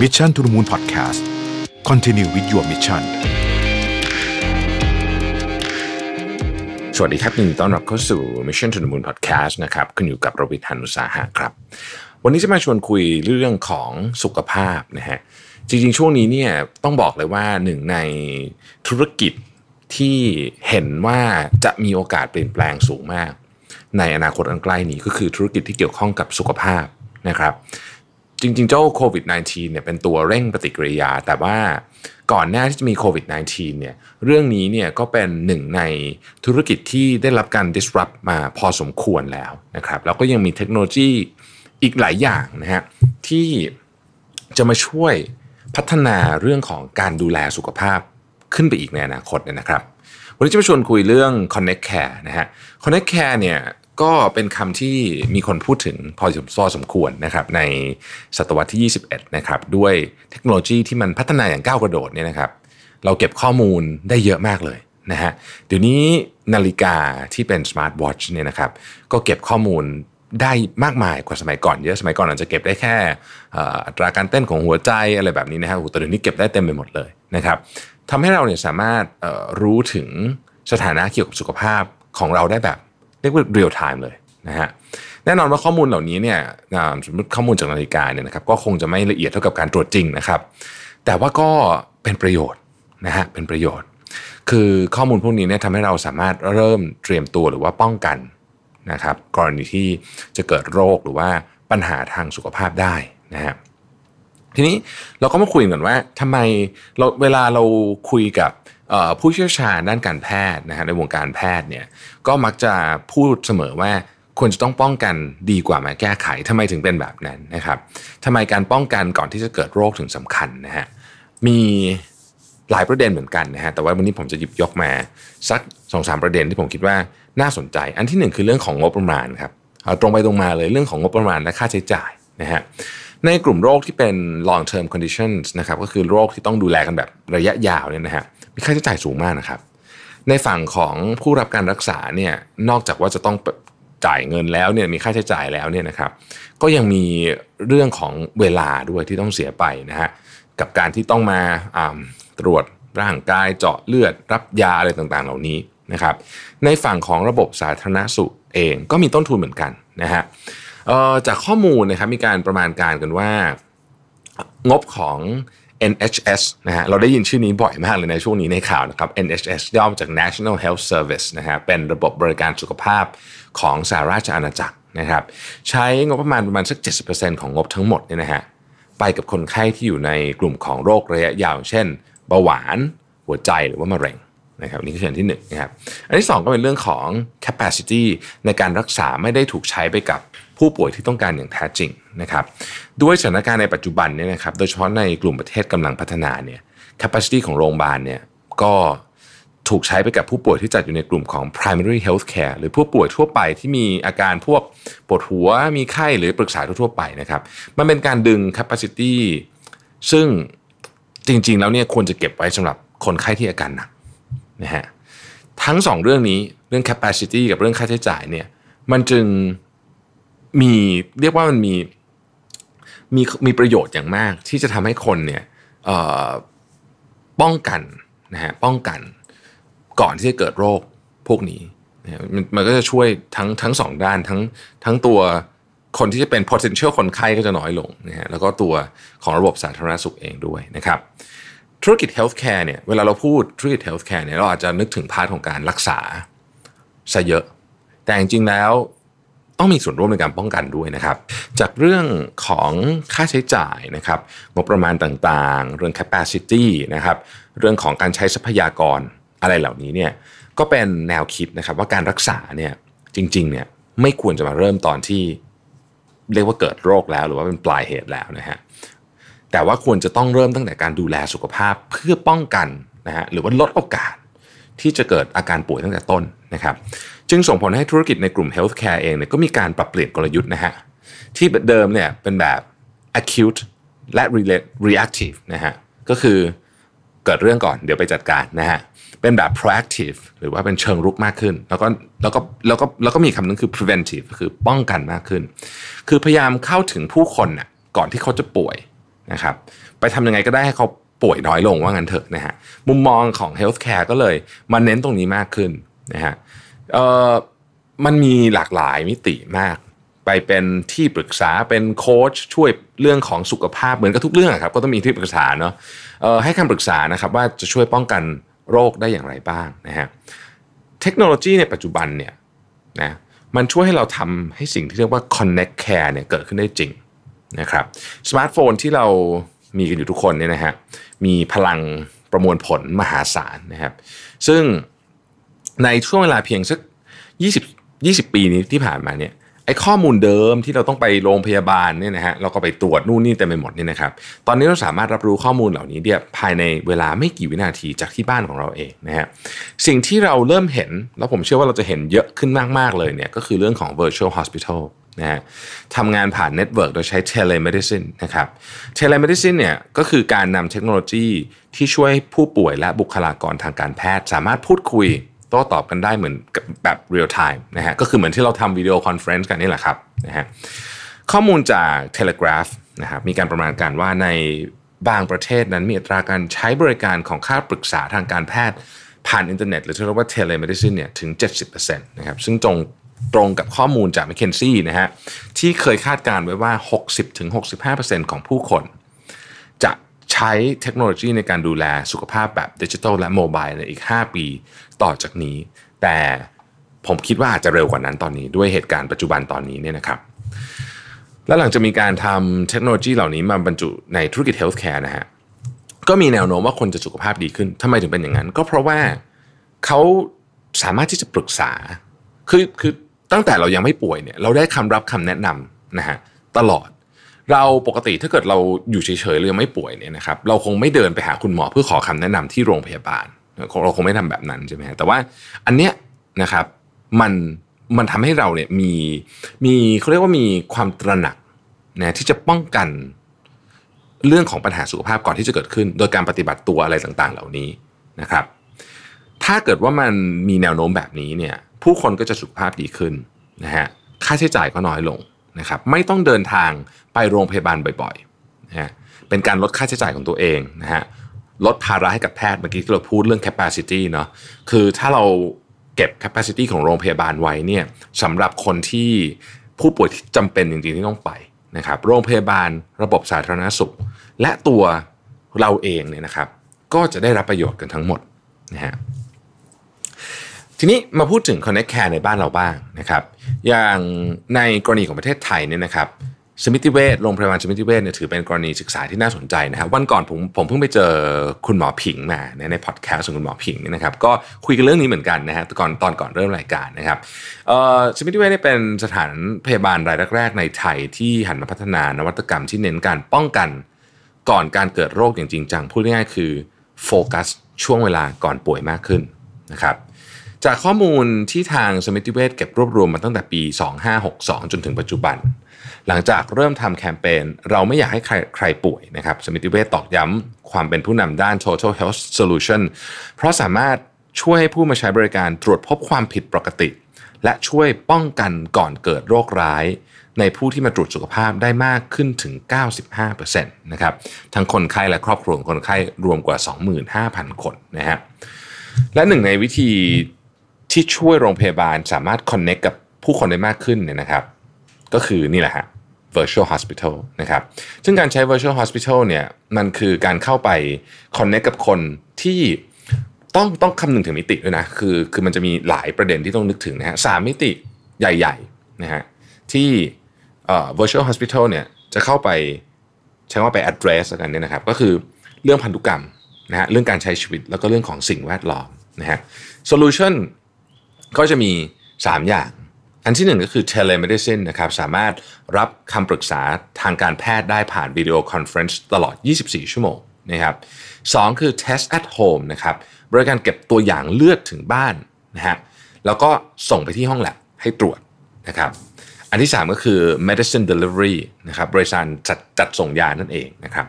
Mission to the Moon Podcast Continue with your mission สวัสดีครับยินดีต้อนรับเข้าสู่ Mission to the Moon Podcast นะครับคุณอยู่กับรวิทานุสาหะครับ วันนี้จะมาชวนคุยเรื่องของสุขภาพนะฮะ จริงๆ ช่วงนี้เนี่ยต้องบอกเลยว่าหนึ่งในธุรกิจที่เห็นว่าจะมีโอกาสเปลี่ยนแปลงสูงมาก ในอนาคตอันใกล้นี้ก็คือธุรกิจที่เกี่ยวข้องกับสุขภาพนะครับ จริง ๆ เจ้าโควิด -19 เนี่ยเป็นตัวเร่งปฏิกิริยา แต่ว่าก่อนหน้าที่จะมีโควิด -19 เนี่ยเรื่องนี้เนี่ยก็เป็นหนึ่งในธุรกิจที่ได้รับการ disrupt มาพอสมควรแล้วนะครับแล้วก็ยังมีเทคโนโลยีอีกหลายอย่างนะฮะที่จะมาช่วยพัฒนาเรื่องของการดูแลสุขภาพขึ้นไปอีกในอนาคตเนี่ยนะครับ วันนี้จะมาชวนคุยเรื่อง Connect Care นะฮะ Connect Care เนี่ย ก็เป็นคำที่มีคนพูดถึงพอสมสมควรนะครับในศตวรรษที่ 21 นะครับด้วยเทคโนโลยีที่มันพัฒนาอย่างก้าวกระโดดเนี่ยนะครับ เราเก็บข้อมูลได้เยอะมากเลยนะฮะเดี๋ยวนี้นาฬิกาที่เป็นสมาร์ทวอชเนี่ยนะครับก็เก็บข้อมูลได้มากมายกว่าสมัยก่อนเยอะสมัยก่อนอาจจะเก็บได้แค่อัตราการเต้นของหัวใจอะไรแบบนี้นะฮะแต่เดี๋ยวนี้เก็บได้เต็มไปหมดเลยนะครับทำให้เราเนี่ยสามารถรู้ถึงสถานะเกี่ยวกับสุขภาพของเราได้แบบ เรียกว่าเรียลไทม์เลยนะฮะแน่นอนว่าข้อมูลเหล่านี้เนี่ยสมมติข้อมูลจากนาฬิกาเนี่ยนะครับก็คงจะไม่ละเอียดเท่ากับการตรวจจริงนะครับ แต่ว่าก็เป็นประโยชน์นะฮะเป็นประโยชน์ คือข้อมูลพวกนี้เนี่ยทำให้เราสามารถเริ่มเตรียมตัวหรือว่าป้องกันนะครับ กรณีที่จะเกิดโรคหรือว่าปัญหาทางสุขภาพได้นะฮะทีนี้เราก็มาคุยกันว่าทำไมเราเวลาเราคุยกับ ผู้เชี่ยวชาญด้านการแพทย์นะฮะในวงการแพทย์เนี่ยก็มักจะพูดเสมอว่าควรจะต้องป้องกันดีกว่ามาแก้ไขทำไมถึงเป็นแบบนั้นนะครับทำไมการป้องกันก่อนที่จะเกิดโรคถึงสำคัญนะฮะมีหลายประเด็นเหมือนกันนะฮะแต่ว่าวันนี้ผมจะหยิบยกมาสักสองสามประเด็นที่ผมคิดว่าน่าสนใจ อันที่หนึ่งคือเรื่องของงบประมาณครับตรงไปตรงมาเลยเรื่องของงบประมาณและค่าใช้จ่ายนะฮะในกลุ่มโรคที่เป็น long term conditions นะครับก็คือโรคที่ต้องดูแลกันแบบระยะยาวเนี่ยนะฮะ ค่าใช้จ่ายสูงมากนะครับ ในฝั่งของผู้รับการรักษาเนี่ยนอกจากว่าจะต้องจ่ายเงินแล้วเนี่ยมีค่าใช้จ่ายแล้วเนี่ยนะครับ ก็ยังมีเรื่องของเวลาด้วยที่ต้องเสียไปนะฮะกับการที่ต้องมาตรวจร่างกายเจาะเลือดรับยาอะไรต่างๆ เหล่านี้นะครับ ในฝั่งของระบบสาธารณสุขเองก็มีต้นทุนเหมือนกันนะฮะจากข้อมูลนะครับมีการประมาณการกันว่างบของ NHS นะฮะเราได้ยินชื่อนี้บ่อยมากเลยในช่วงนี้ในข่าวนะครับ NHS ย่อมาจาก National Health Service นะฮะเป็นระบบบริการสุขภาพของสหราชอาณาจักรนะครับใช้งบประมาณประมาณสัก 70%ของงบทั้งหมดเนี่ยนะฮะไปกับคนไข้ที่อยู่ในกลุ่มของโรคระยะยาว เช่นเบาหวาน หัวใจหรือว่ามะเร็งนะครับนี่คือส่วนที่1นนะครับอันที่ 2 ก็เป็นเรื่องของ capacity ในการรักษาไม่ได้ถูกใช้ไปกับ ผู้ป่วยที่ต้องการอย่างแท้จริงนะครับด้วยสถานการณ์ในปัจจุบันเนี่ยนะครับโดยเฉพาะในกลุ่มประเทศกำลังพัฒนาเนี่ย capacity ของโรงพยาบาลเนี่ยก็ถูกใช้ไปกับผู้ป่วยที่จัดอยู่ในกลุ่มของ primary health care หรือผู้ป่วยทั่วไปที่มีอาการพวกปวดหัวมีไข้หรือปรึกษาทั่วไปนะครับมันเป็นการดึง capacity ซึ่งจริง ๆ แล้วเนี่ยควรจะเก็บไว้สำหรับคนไข้ที่อาการหนักนะฮะทั้งสองเรื่องนี้เรื่อง capacity กับเรื่องค่าใช้จ่ายเนี่ยมันจึง มีเรียกว่ามันมีมีมีประโยชน์อย่างมาก ที่จะทำให้คนเนี่ยป้องกันนะฮะป้องกันก่อนที่จะเกิดโรคพวกนี้นะมันมันก็จะช่วยทั้งทั้งสองด้านทั้งทั้งตัวคนที่จะเป็น potential คนไข้ก็จะน้อยลงนะฮะแล้วก็ตัวของระบบสาธารณสุขเองด้วยนะครับธุรกิจ healthcare เนี่ยเวลาเราพูดธุรกิจ healthcare เนี่ยเราอาจจะนึกถึงพาร์ทของการรักษาซะเยอะ แต่จริงๆแล้ว ต้องมีส่วนร่วมในการป้องกันด้วยนะครับ จากเรื่องของค่าใช้จ่ายนะครับ งบประมาณต่างๆ เรื่อง capacity นะครับ เรื่องของการใช้ทรัพยากรอะไรเหล่านี้เนี่ยก็เป็นแนวคิดนะครับว่าการรักษาเนี่ยจริงๆเนี่ยไม่ควรจะมาเริ่มตอนที่เรียกว่าเกิดโรคแล้วหรือว่าเป็นปลายเหตุแล้วนะฮะแต่ว่าควรจะต้องเริ่มตั้งแต่การดูแลสุขภาพเพื่อป้องกันนะฮะหรือว่าลดโอกาสที่จะเกิดอาการป่วยตั้งแต่ต้นนะครับ จึงส่งผลให้ธุรกิจในกลุ่ม healthcare เองเนี่ยก็มีการปรับเปลี่ยนกลยุทธ์นะฮะที่เดิมเนี่ยเป็นแบบ acute และ reactive นะฮะก็คือเกิดเรื่องก่อนเดี๋ยวไปจัดการนะฮะเป็นแบบ proactive หรือว่าเป็นเชิงรุกมากขึ้น แล้วก็แล้วก็แล้วก็แล้วก็มีคำนึงคือ preventive คือป้องกันมากขึ้น คือพยายามเข้าถึงผู้คนน่ะก่อนที่เขาจะป่วยนะครับไปทำยังไงก็ได้ให้เขาป่วยน้อยลงว่างั้นเถอะนะฮะมุมมองของ healthcare ก็เลยมาเน้นตรงนี้มากขึ้นนะฮะ เอ่อมันมีหลากหลายมิติมาก ไปเป็นที่ปรึกษาเป็นโค้ชช่วยเรื่องของสุขภาพเหมือนกับทุกเรื่องครับก็ต้องมีที่ปรึกษาเนาะเอ่อให้คำปรึกษานะครับว่าจะช่วยป้องกันโรคได้อย่างไรบ้างนะฮะเทคโนโลยีในปัจจุบันเนี่ยนะมันช่วยให้เราทำให้สิ่งที่เรียกว่า connect care เนี่ยเกิดขึ้นได้จริงนะครับสมาร์ทโฟนที่เรามีกันอยู่ทุกคนเนี่ยนะฮะมีพลังประมวลผลมหาศาลนะครับ ซึ่ง ในช่วงเวลาเพียงสัก20 20ปีนี้ที่ผ่านมาเนี่ยไอ้ข้อมูลเดิมที่เราต้องไปโรงพยาบาลเนี่ยนะฮะเราก็ไปตรวจนู่นนี่เต็มไปหมดเนี่ยนะครับตอนนี้เราสามารถรับรู้ข้อมูลเหล่านี้เนี่ยภายในเวลาไม่กี่วินาทีจากที่บ้านของเราเองนะฮะสิ่งที่เราเริ่มเห็นแล้วผมเชื่อว่าเราจะเห็นเยอะขึ้นมากๆเลยเนี่ยก็คือเรื่องของ virtual hospital นะฮะทำงานผ่าน network โดยใช้ telemedicine นะครับ telemedicine เนี่ยก็คือการนำเทคโนโลยีที่ช่วยผู้ป่วยและบุคลากรทางการแพทย์ สามารถพูดคุย โต้ตอบกันได้เหมือนแบบ real time นะฮะก็คือเหมือนที่เราทำ video conference กันนี่แหละครับนะฮะข้อมูลจาก Telegraph นะครับมีการประมาณการว่าในบางประเทศนั้นมีอัตราการใช้บริการของคำปรึกษาทางการแพทย์ผ่านอินเทอร์เน็ตหรือที่เรียกว่า telemedicine เนี่ยถึง 70%นะครับซึ่งตรงตรงกับข้อมูลจาก McKinsey นะฮะที่เคยคาดการณ์ไว้ว่า 60-65%ของผู้คน ช้เทคโนโลยีในการดูแลสุขภาพแบบดิจิทัลและโมบายในอีก 5 ปีต่อจากนี้ แต่ผมคิดว่าอาจจะเร็วกว่านั้นตอนนี้ด้วยเหตุการณ์ปัจจุบันตอนนี้เนี่ยนะครับ แล้วหลังจากมีการทำเทคโนโลยีเหล่านี้มาบรรจุในธุรกิจเฮลท์แคร์นะฮะก็มีแนวโน้มว่าคนจะสุขภาพดีขึ้นทำไมถึงเป็นอย่างนั้น ก็เพราะว่าเขาสามารถที่จะปรึกษา คือคือตั้งแต่เรายังไม่ป่วยเนี่ยเราได้คำรับคำแนะนำนะฮะตลอด เราปกติถ้าเกิดเราอยู่เฉยๆเรายังไม่ป่วยเนี่ยนะครับเราคงไม่เดินไปหาคุณหมอเพื่อขอคำแนะนำที่โรงพยาบาล เราคงไม่ทำแบบนั้นใช่ไหมแต่ว่าอันเนี้ยนะครับมันมันทำให้เราเนี่ยมีมีเขาเรียกว่ามีความตระหนักนะที่จะป้องกันเรื่องของปัญหาสุขภาพก่อนที่จะเกิดขึ้น โดยการปฏิบัติตัวอะไรต่างๆ เหล่านี้นะครับ ถ้าเกิดว่ามันมีแนวโน้มแบบนี้เนี่ยผู้คนก็จะสุขภาพดีขึ้นนะฮะค่าใช้จ่ายก็น้อยลง นะครับไม่ต้องเดินทางไปโรงพยาบาลบ่อยๆนะเป็นการลดค่าใช้จ่ายของตัวเองนะฮะลดภาระให้กับแพทย์เมื่อกี้ที่เราพูดเรื่อง capacity เนาะคือถ้าเราเก็บ capacity ของโรงพยาบาลไว้เนี่ยสำหรับคนที่ผู้ป่วยที่จำเป็นจริงๆที่ต้องไปนะครับโรงพยาบาลระบบสาธารณสุข และตัวเราเองเนี่ยนะครับก็จะได้รับประโยชน์กันทั้งหมดนะฮะ ทีนี้มาพูดถึง Connect Care ในบ้านเราบ้างนะครับอย่างในกรณีของประเทศไทยเนี่ยนะครับสมิติเวชโรงพยาบาลสมิติเวชเนี่ยถือเป็นกรณีศึกษาที่น่าสนใจนะครับวันก่อนผมผมเพิ่งไปเจอคุณหมอผิงมาในพอดแคสต์ของคุณหมอผิงนี่นะครับก็คุยกันเรื่องนี้เหมือนกันนะฮะก่อนตอนก่อนเริ่มรายการนะครับเอ่อสมิติเวชเนี่ยเป็นสถานพยาบาลรายแรก ๆ ในไทยที่หันมาพัฒนานวัตกรรมที่เน้นการป้องกันก่อนการเกิดโรคอย่างจริงจังพูดง่ายๆคือโฟกัสช่วงเวลาก่อนป่วยมากขึ้นนะครับ จากข้อมูลที่ทางสมิติเวชเก็บรวบรวมมาตั้งแต่ปี 2562 จนถึงปัจจุบัน หลังจากเริ่มทำแคมเปญเราไม่อยากให้ใครใครป่วยนะครับสมิติเวชตอกย้ำความเป็นผู้นำด้าน total health solution เพราะสามารถช่วยให้ผู้มาใช้บริการตรวจพบความผิดปกติ และช่วยป้องกันก่อนเกิดโรคร้าย ในผู้ที่มาตรวจสุขภาพได้มากขึ้นถึง 95%นะครับทั้งคนไข้และครอบครัวของคนไข้รวมกว่า 25,000 คนนะฮะและหนึ่งในวิธี ที่ช่วยโรงพยาบาลสามารถ connect กับผู้คนได้มากขึ้นเนี่ยนะครับ ก็คือนี่แหละฮะ virtual hospital นะครับ ซึ่งการใช้ virtual hospital เนี่ย มันคือการเข้าไป connect กับคนที่ต้องต้องคำนึงถึงมิติด้วยนะ คือคือมันจะมีหลายประเด็นที่ต้องนึกถึงนะฮะสามมิติใหญ่ๆนะฮะที่เอ่อ virtual hospital เนี่ยจะเข้าไปใช้ว่าไป address กันเนี่ยนะครับ ก็คือเรื่องพันธุกรรมนะฮะ เรื่องการใช้ชีวิตแล้วก็เรื่องของสิ่งแวดล้อมนะฮะ solution ก็จะมี 3 อย่าง อันที่หนึ่งก็คือ telemedicine นะครับสามารถรับคำปรึกษาทางการแพทย์ได้ผ่าน video conference ตลอด 24 ชั่วโมงนะครับสองคือ test at home นะครับบริการเก็บตัวอย่างเลือดถึงบ้านนะฮะแล้วก็ส่งไปที่ห้องแล็บให้ตรวจนะครับอันที่ 3 ก็คือ medicine delivery นะครับบริการจัดจัดส่งยานั่นเองนะครับ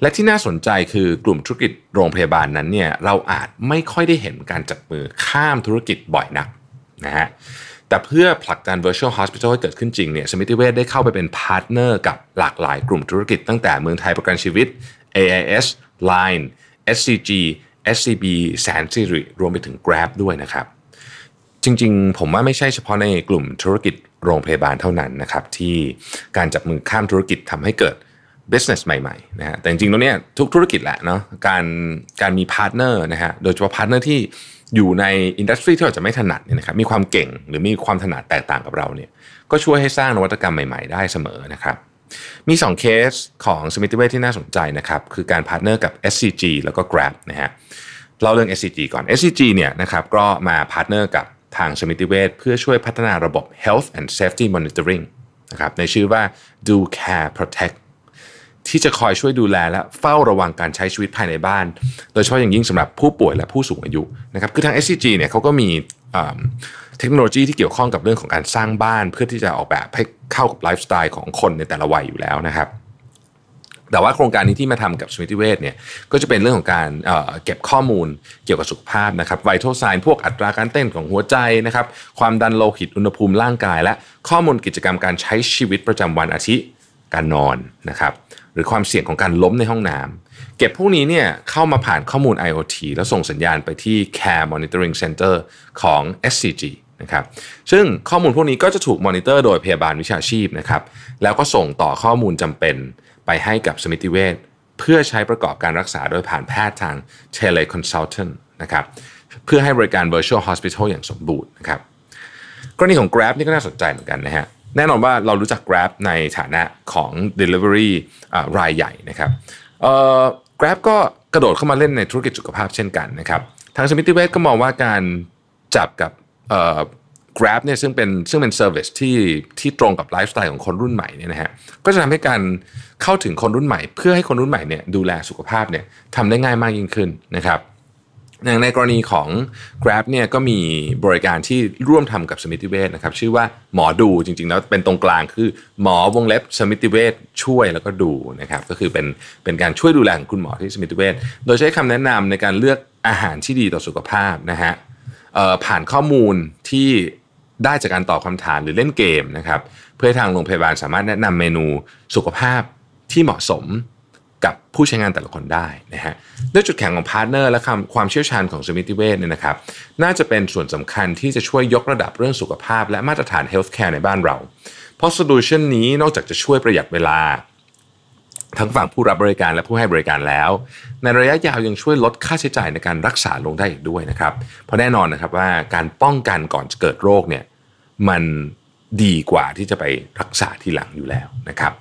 และที่น่าสนใจคือกลุ่มธุรกิจโรงพยาบาลนั้นเนี่ยเราอาจไม่ค่อยได้เห็นการจับมือข้ามธุรกิจบ่อยนักนะฮะแต่เพื่อผลักดัน virtual hospital ให้เกิดขึ้นจริงเนี่ยสมิติเวชได้เข้าไปเป็น partner กับหลากหลายกลุ่มธุรกิจตั้งแต่เมืองไทยประกันชีวิต AIS Line SCG SCB แสนสิริรวมไปถึง Grab ด้วยนะครับ จริงๆ ผมว่าไม่ใช่เฉพาะในกลุ่มธุรกิจโรงพยาบาลเท่านั้นนะครับ ที่การจับมือข้ามธุรกิจทำให้เกิด business ใหม่ๆนะฮะแต่จริงๆตรงนี้ทุกธุรกิจแหละเนาะการการมี partner นะฮะโดยเฉพาะ partner ที่อยู่ใน industry ที่เราจะไม่ถนัดเนี่ยนะครับมีความเก่งหรือมีความถนัดแตกต่างกับเราเนี่ยก็ช่วยให้สร้างนวัตกรรมใหม่ๆ ได้เสมอนะครับมี 2 เคสของสมิติเวชที่น่าสนใจนะครับคือการ partner กับ SCG แล้วก็ Grab นะฮะเราเรื่อง SCG ก่อน SCG เนี่ยนะครับก็มา partner กับทางสมิติเวชเพื่อช่วยพัฒนาระบบ Health and Safety Monitoring นะครับในชื่อว่า DoCare Protect ที่จะคอยช่วยดูแลและเฝ้าระวังการใช้ชีวิตภายในบ้าน โดยเฉพาะอย่างยิ่งสำหรับผู้ป่วยและผู้สูงอายุนะครับคือทาง SCG เนี่ยเขาก็มีเทคโนโลยีที่เกี่ยวข้องกับเรื่องของการสร้างบ้าน เพื่อที่จะออกแบบให้เข้ากับไลฟ์สไตล์ของคนในแต่ละวัยอยู่แล้วนะครับแต่ว่าโครงการนี้ที่มาทำกับสมิติเวชเนี่ยก็จะเป็นเรื่องของการเเก็บข้อมูลเกี่ยวกับสุขภาพนะครับไวท์โทไซน์พวกอัตราการเต้นของหัวใจนะครับความดันโลหิตอุณหภูมิร่างกาย และข้อมูลกิจกรรมการใช้ชีวิตประจำวันอาทิการนอนนะครับ รือความเสี่ยงของการล้มในห้องน้ำเก็บพวกนี้เนี่ยเข้ามาผ่านข้อมูล IoT แล้วส่งสัญญาณไปที่ Care Monitoring Center ของ SCG นะครับซึ่งข้อมูลพวกนี้ก็จะถูกมอนิเตอร์โดยพยาบาลวิชาชีพนะครับแล้วก็ส่งต่อข้อมูลจำเป็นไปให้กับสมิติเวชเพื่อใช้ประกอบการรักษาโดยผ่านแพทย์ทาง teleconsultant นะครับเพื่อให้บริการ virtual hospital อย่างสมบูรณ์นะครับกรณีของ Grab นี่ก็น่าสนใจเหมือนกันนะฮะ แน่นอนว่าเรารู้จัก Grab ในฐานะของ Delivery รายใหญ่นะครับ Grab ก็กระโดดเข้ามาเล่นในธุรกิจสุขภาพเช่นกันนะครับทางสมิติเวชก็มองว่าการจับกับ Grab เนี่ยซึ่งเป็นซึ่งเป็น service ที่ที่ตรงกับไลฟ์สไตล์ของคนรุ่นใหม่เนี่ยนะฮะก็จะทำให้การเข้าถึงคนรุ่นใหม่ เพื่อให้คนรุ่นใหม่เนี่ยดูแลสุขภาพเนี่ยทำได้ง่ายมากยิ่งขึ้นนะครับ อย่างในกรณีของ Grab เนี่ยก็มีบริการที่ร่วมทำกับสมิติเวชนะครับชื่อว่าหมอดูจริงๆแล้วเป็นตรงกลางคือ หมอวงเล็บสมิติเวชช่วยแล้วก็ดูนะครับก็คือเป็นเป็นการช่วยดูแลของคุณหมอที่สมิติเวชโดยใช้คำแนะนำในการเลือกอาหารที่ดีต่อสุขภาพนะฮะผ่านข้อมูลที่ได้จากการตอบคำถามหรือเล่นเกมนะครับเพื่อทางโรงพยาบาลสามารถแนะนำเมนูสุขภาพที่เหมาะสม กับผู้ใช้งานแต่ละคนได้นะฮะด้วยจุดแข็งของ partner และความเชี่ยวชาญของสมิติเวชเนี่ยนะครับน่าจะเป็นส่วนสำคัญที่จะช่วยยกระดับเรื่องสุขภาพ และมาตรฐาน healthcare ในบ้านเรา เพราะโซลูชันนี้นอกจากจะช่วยประหยัดเวลา ทั้งฝั่งผู้รับบริการและผู้ให้บริการแล้ว ในระยะยาวยังช่วยลดค่าใช้จ่ายในการรักษาลงได้อีกด้วยนะครับเพราะแน่นอนนะครับว่าการป้องกันก่อนจะเกิดโรคเนี่ยมันดีกว่าที่จะไปรักษาทีหลังอยู่แล้วนะครับ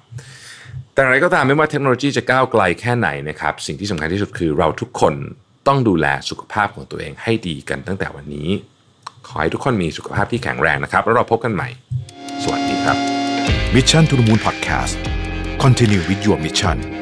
แต่อะไรก็ตามไม่ว่าเทคโนโลยีจะก้าวไกลแค่ไหนนะครับสิ่งที่สำคัญที่สุดคือเราทุกคนต้องดูแลสุขภาพของตัวเองให้ดีกันตั้งแต่วันนี้ ขอให้ทุกคนมีสุขภาพที่แข็งแรงนะครับ แล้วเราพบกันใหม่ สวัสดีครับ Mission to the Moon Podcast Continue with your mission